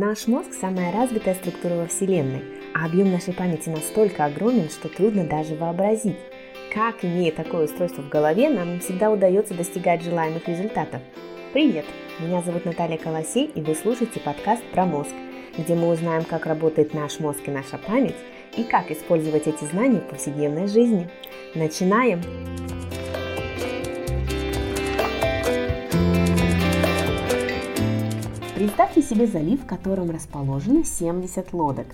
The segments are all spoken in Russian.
Наш мозг – самая развитая структура во Вселенной, а объем нашей памяти настолько огромен, что трудно даже вообразить. Как, имея такое устройство в голове, нам не всегда удается достигать желаемых результатов. Привет! Меня зовут Наталья Колосей, и вы слушаете подкаст про мозг, где мы узнаем, как работает наш мозг и наша память, и как использовать эти знания в повседневной жизни. Начинаем! Представьте себе залив, в котором расположено 70 лодок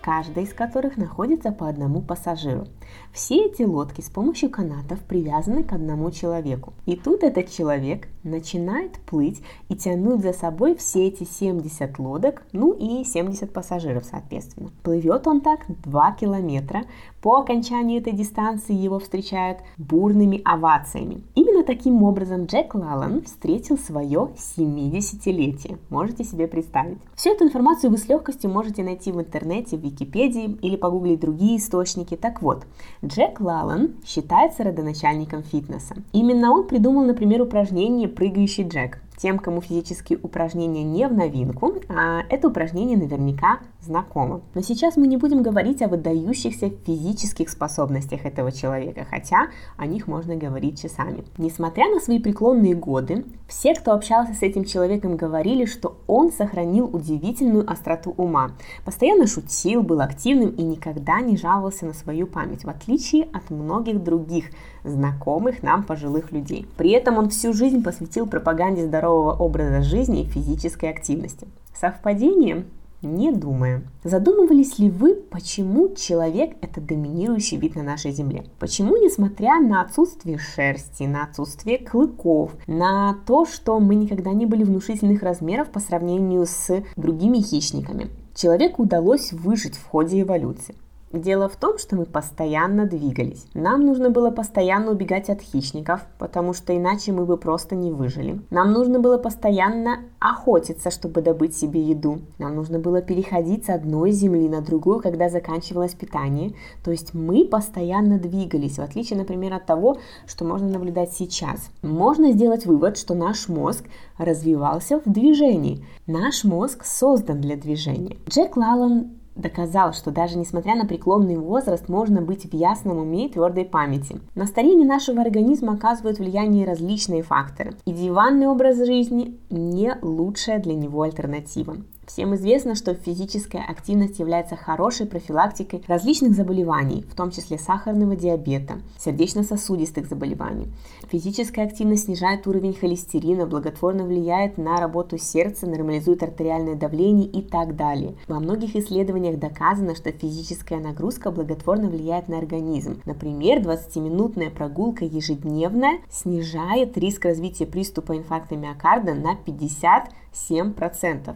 каждой из которых находится по одному пассажиру. Все эти лодки с помощью канатов привязаны к одному человеку. И тут этот человек начинает плыть и тянуть за собой все эти 70 лодок, ну и 70 пассажиров, соответственно. Плывет он так 2 километра. По окончании этой дистанции его встречают бурными овациями. Именно таким образом Джек Лалан встретил свое 70-летие. Можете себе представить. Всю эту информацию вы с легкостью можете найти в интернете, в Википедии или погуглить другие источники. Так вот, Джек Лалан считается родоначальником фитнеса. Именно он придумал, например, упражнение «Прыгающий Джек». Тем, кому физические упражнения не в новинку, а это упражнение наверняка знакомо. Но сейчас мы не будем говорить о выдающихся физических способностях этого человека, хотя о них можно говорить часами. Несмотря на свои преклонные годы, все, кто общался с этим человеком, говорили, что он сохранил удивительную остроту ума, постоянно шутил, был активным и никогда не жаловался на свою память, в отличие от многих других знакомых нам пожилых людей. При этом он всю жизнь посвятил пропаганде здорового образа жизни и физической активности. Совпадение? Не думаю. Задумывались ли вы, почему человек – это доминирующий вид на нашей Земле? Почему, несмотря на отсутствие шерсти, на отсутствие клыков, на то, что мы никогда не были внушительных размеров по сравнению с другими хищниками, человеку удалось выжить в ходе эволюции? Дело в том, что мы постоянно двигались. Нам нужно было постоянно убегать от хищников, потому что иначе мы бы просто не выжили. Нам нужно было постоянно охотиться, чтобы добыть себе еду. Нам нужно было переходить с одной земли на другую, когда заканчивалось питание. То есть мы постоянно двигались, в отличие, например, от того, что можно наблюдать сейчас. Можно сделать вывод, что наш мозг развивался в движении. Наш мозг создан для движения. Джек Лалан доказал, что даже несмотря на преклонный возраст, можно быть в ясном уме и твердой памяти. На старение нашего организма оказывают влияние различные факторы, и диванный образ жизни не лучшая для него альтернатива. Всем известно, что физическая активность является хорошей профилактикой различных заболеваний, в том числе сахарного диабета, сердечно-сосудистых заболеваний. Физическая активность снижает уровень холестерина, благотворно влияет на работу сердца, нормализует артериальное давление и так далее. Во многих исследованиях доказано, что физическая нагрузка благотворно влияет на организм. Например, 20-минутная прогулка ежедневная снижает риск развития приступа инфаркта миокарда на 50 7%.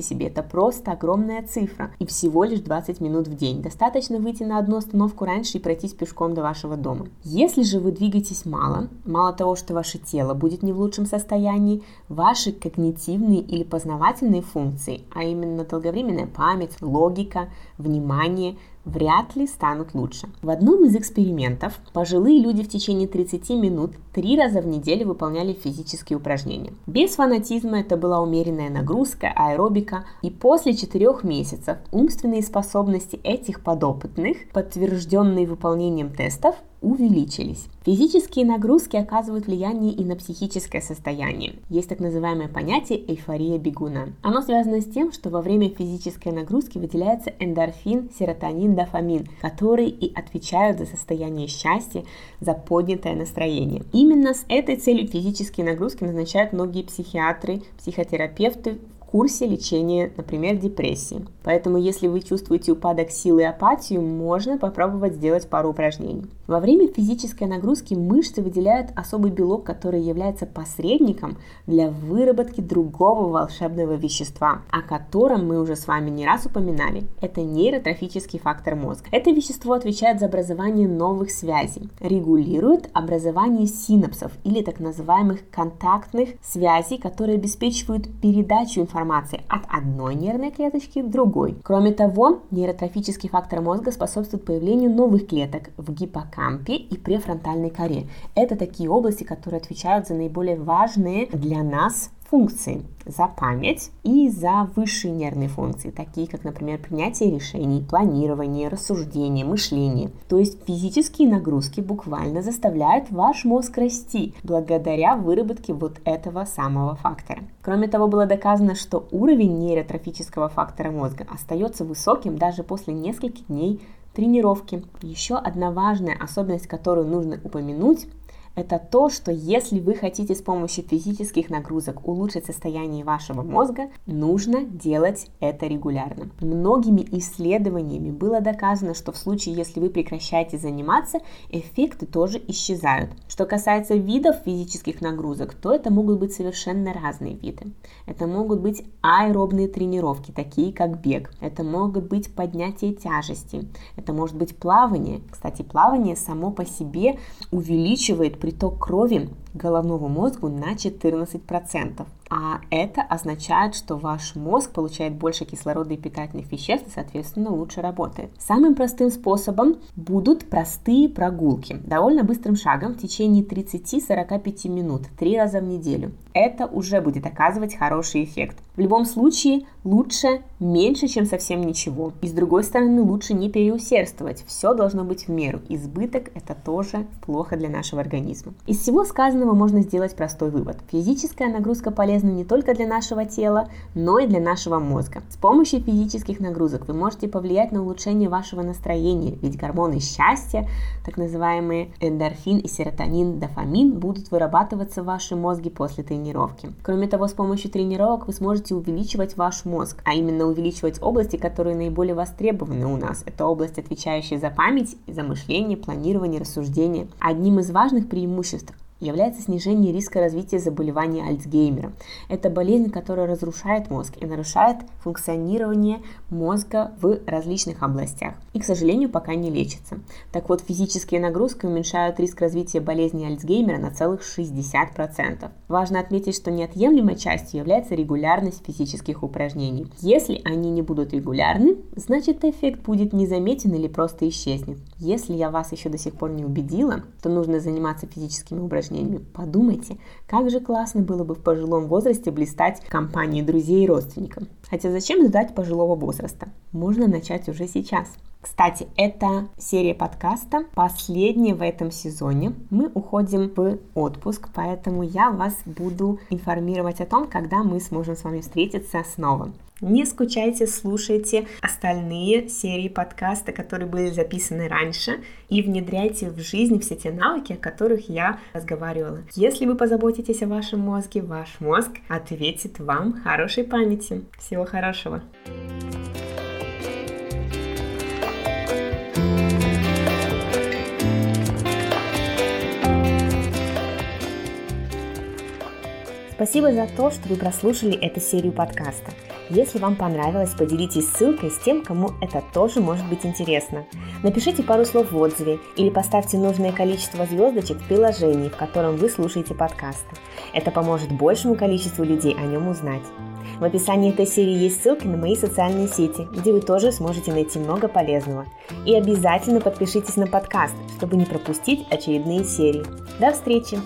Представьте себе, это просто огромная цифра. И всего лишь 20 минут в день. Достаточно выйти на одну остановку раньше и пройтись пешком до вашего дома. Если же вы двигаетесь мало, мало того, что ваше тело будет не в лучшем состоянии, ваши когнитивные или познавательные функции, а именно долговременная память, логика, внимание – вряд ли станут лучше. В одном из экспериментов пожилые люди в течение 30 минут три раза в неделю выполняли физические упражнения. Без фанатизма это была умеренная нагрузка, аэробика, и после четырех месяцев умственные способности этих подопытных, подтвержденные выполнением тестов, увеличились. Физические нагрузки оказывают влияние и на психическое состояние. Есть так называемое понятие эйфория бегуна. Оно связано с тем, что во время физической нагрузки выделяется эндорфин, серотонин, дофамин, которые и отвечают за состояние счастья, за поднятое настроение. Именно с этой целью физические нагрузки назначают многие психиатры, психотерапевты курсе лечения, например, депрессии. Поэтому, если вы чувствуете упадок силы и апатию, можно попробовать сделать пару упражнений. Во время физической нагрузки мышцы выделяют особый белок, который является посредником для выработки другого волшебного вещества, о котором мы уже с вами не раз упоминали. Это нейротрофический фактор мозга. Это вещество отвечает за образование новых связей, регулирует образование синапсов или так называемых контактных связей, которые обеспечивают передачу информации информации от одной нервной клеточки к другой. Кроме того, нейротрофический фактор мозга способствует появлению новых клеток в гиппокампе и префронтальной коре. Это такие области, которые отвечают за наиболее важные для нас функции за память и за высшие нервные функции, такие как, например, принятие решений, планирование, рассуждение, мышление. То есть физические нагрузки буквально заставляют ваш мозг расти благодаря выработке вот этого самого фактора. Кроме того, было доказано, что уровень нейротрофического фактора мозга остается высоким даже после нескольких дней тренировки. Еще одна важная особенность, которую нужно упомянуть, это то, что если вы хотите с помощью физических нагрузок улучшить состояние вашего мозга, нужно делать это регулярно. Многими исследованиями было доказано, что в случае, если вы прекращаете заниматься, эффекты тоже исчезают. Что касается видов физических нагрузок, то это могут быть совершенно разные виды. Это могут быть аэробные тренировки, такие как бег. Это могут быть поднятие тяжести. Это может быть плавание. Кстати, плавание само по себе увеличивает приток крови головному мозгу на 14%. А это означает, что ваш мозг получает больше кислорода и питательных веществ и, соответственно, лучше работает. Самым простым способом будут простые прогулки. Довольно быстрым шагом в течение 30-45 минут, три раза в неделю. Это уже будет оказывать хороший эффект. В любом случае, лучше меньше, чем совсем ничего. И с другой стороны, лучше не переусердствовать. Все должно быть в меру. Избыток – это тоже плохо для нашего организма. Из всего сказанного можно сделать простой вывод. Физическая нагрузка полезна не только для нашего тела, но и для нашего мозга. С помощью физических нагрузок вы можете повлиять на улучшение вашего настроения, ведь гормоны счастья, так называемые эндорфин и серотонин, дофамин, будут вырабатываться в вашем мозге после тренировки. Кроме того, с помощью тренировок вы сможете можете увеличивать ваш мозг, а именно увеличивать области, которые наиболее востребованы у нас. Это область, отвечающая за память, за мышление, планирование, рассуждение. Одним из важных преимуществ является снижение риска развития заболевания Альцгеймера. Это болезнь, которая разрушает мозг и нарушает функционирование мозга в различных областях. И, к сожалению, пока не лечится. Так вот, физические нагрузки уменьшают риск развития болезни Альцгеймера на целых 60%. Важно отметить, что неотъемлемой частью является регулярность физических упражнений. Если они не будут регулярны, значит эффект будет незаметен или просто исчезнет. Если я вас еще до сих пор не убедила, то нужно заниматься физическими упражнениями упражнениями. Подумайте, как же классно было бы в пожилом возрасте блистать в компании друзей и родственников. Хотя зачем ждать пожилого возраста? Можно начать уже сейчас. Кстати, это серия подкаста, последняя в этом сезоне. Мы уходим в отпуск, поэтому я вас буду информировать о том, когда мы сможем с вами встретиться снова. Не скучайте, слушайте остальные серии подкаста, которые были записаны раньше, и внедряйте в жизнь все те навыки, о которых я разговаривала. Если вы позаботитесь о вашем мозге, ваш мозг ответит вам хорошей памяти. Всего хорошего! Спасибо за то, что вы прослушали эту серию подкаста. Если вам понравилось, поделитесь ссылкой с тем, кому это тоже может быть интересно. Напишите пару слов в отзыве или поставьте нужное количество звездочек в приложении, в котором вы слушаете подкасты. Это поможет большему количеству людей о нем узнать. В описании этой серии есть ссылки на мои социальные сети, где вы тоже сможете найти много полезного. И обязательно подпишитесь на подкаст, чтобы не пропустить очередные серии. До встречи!